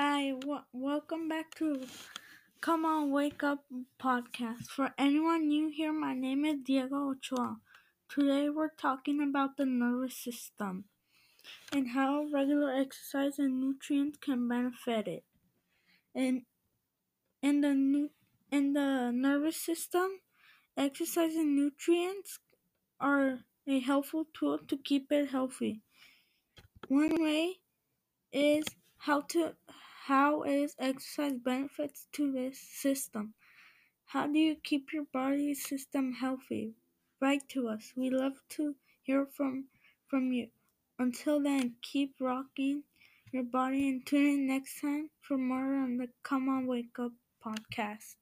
Hi, w- welcome back to Come On Wake Up podcast. For anyone new here, my name is Diego Ochoa. Today we're talking about the nervous system and how regular exercise and nutrients can benefit it. And in the in the nervous system, exercise and nutrients are a helpful tool to keep it healthy. One way is how to how is exercise benefits to this system? How do you keep your body system healthy? Write to us. We love to hear from from you. Until then, keep rocking your body and tune in next time for more on the Come On Wake Up podcast.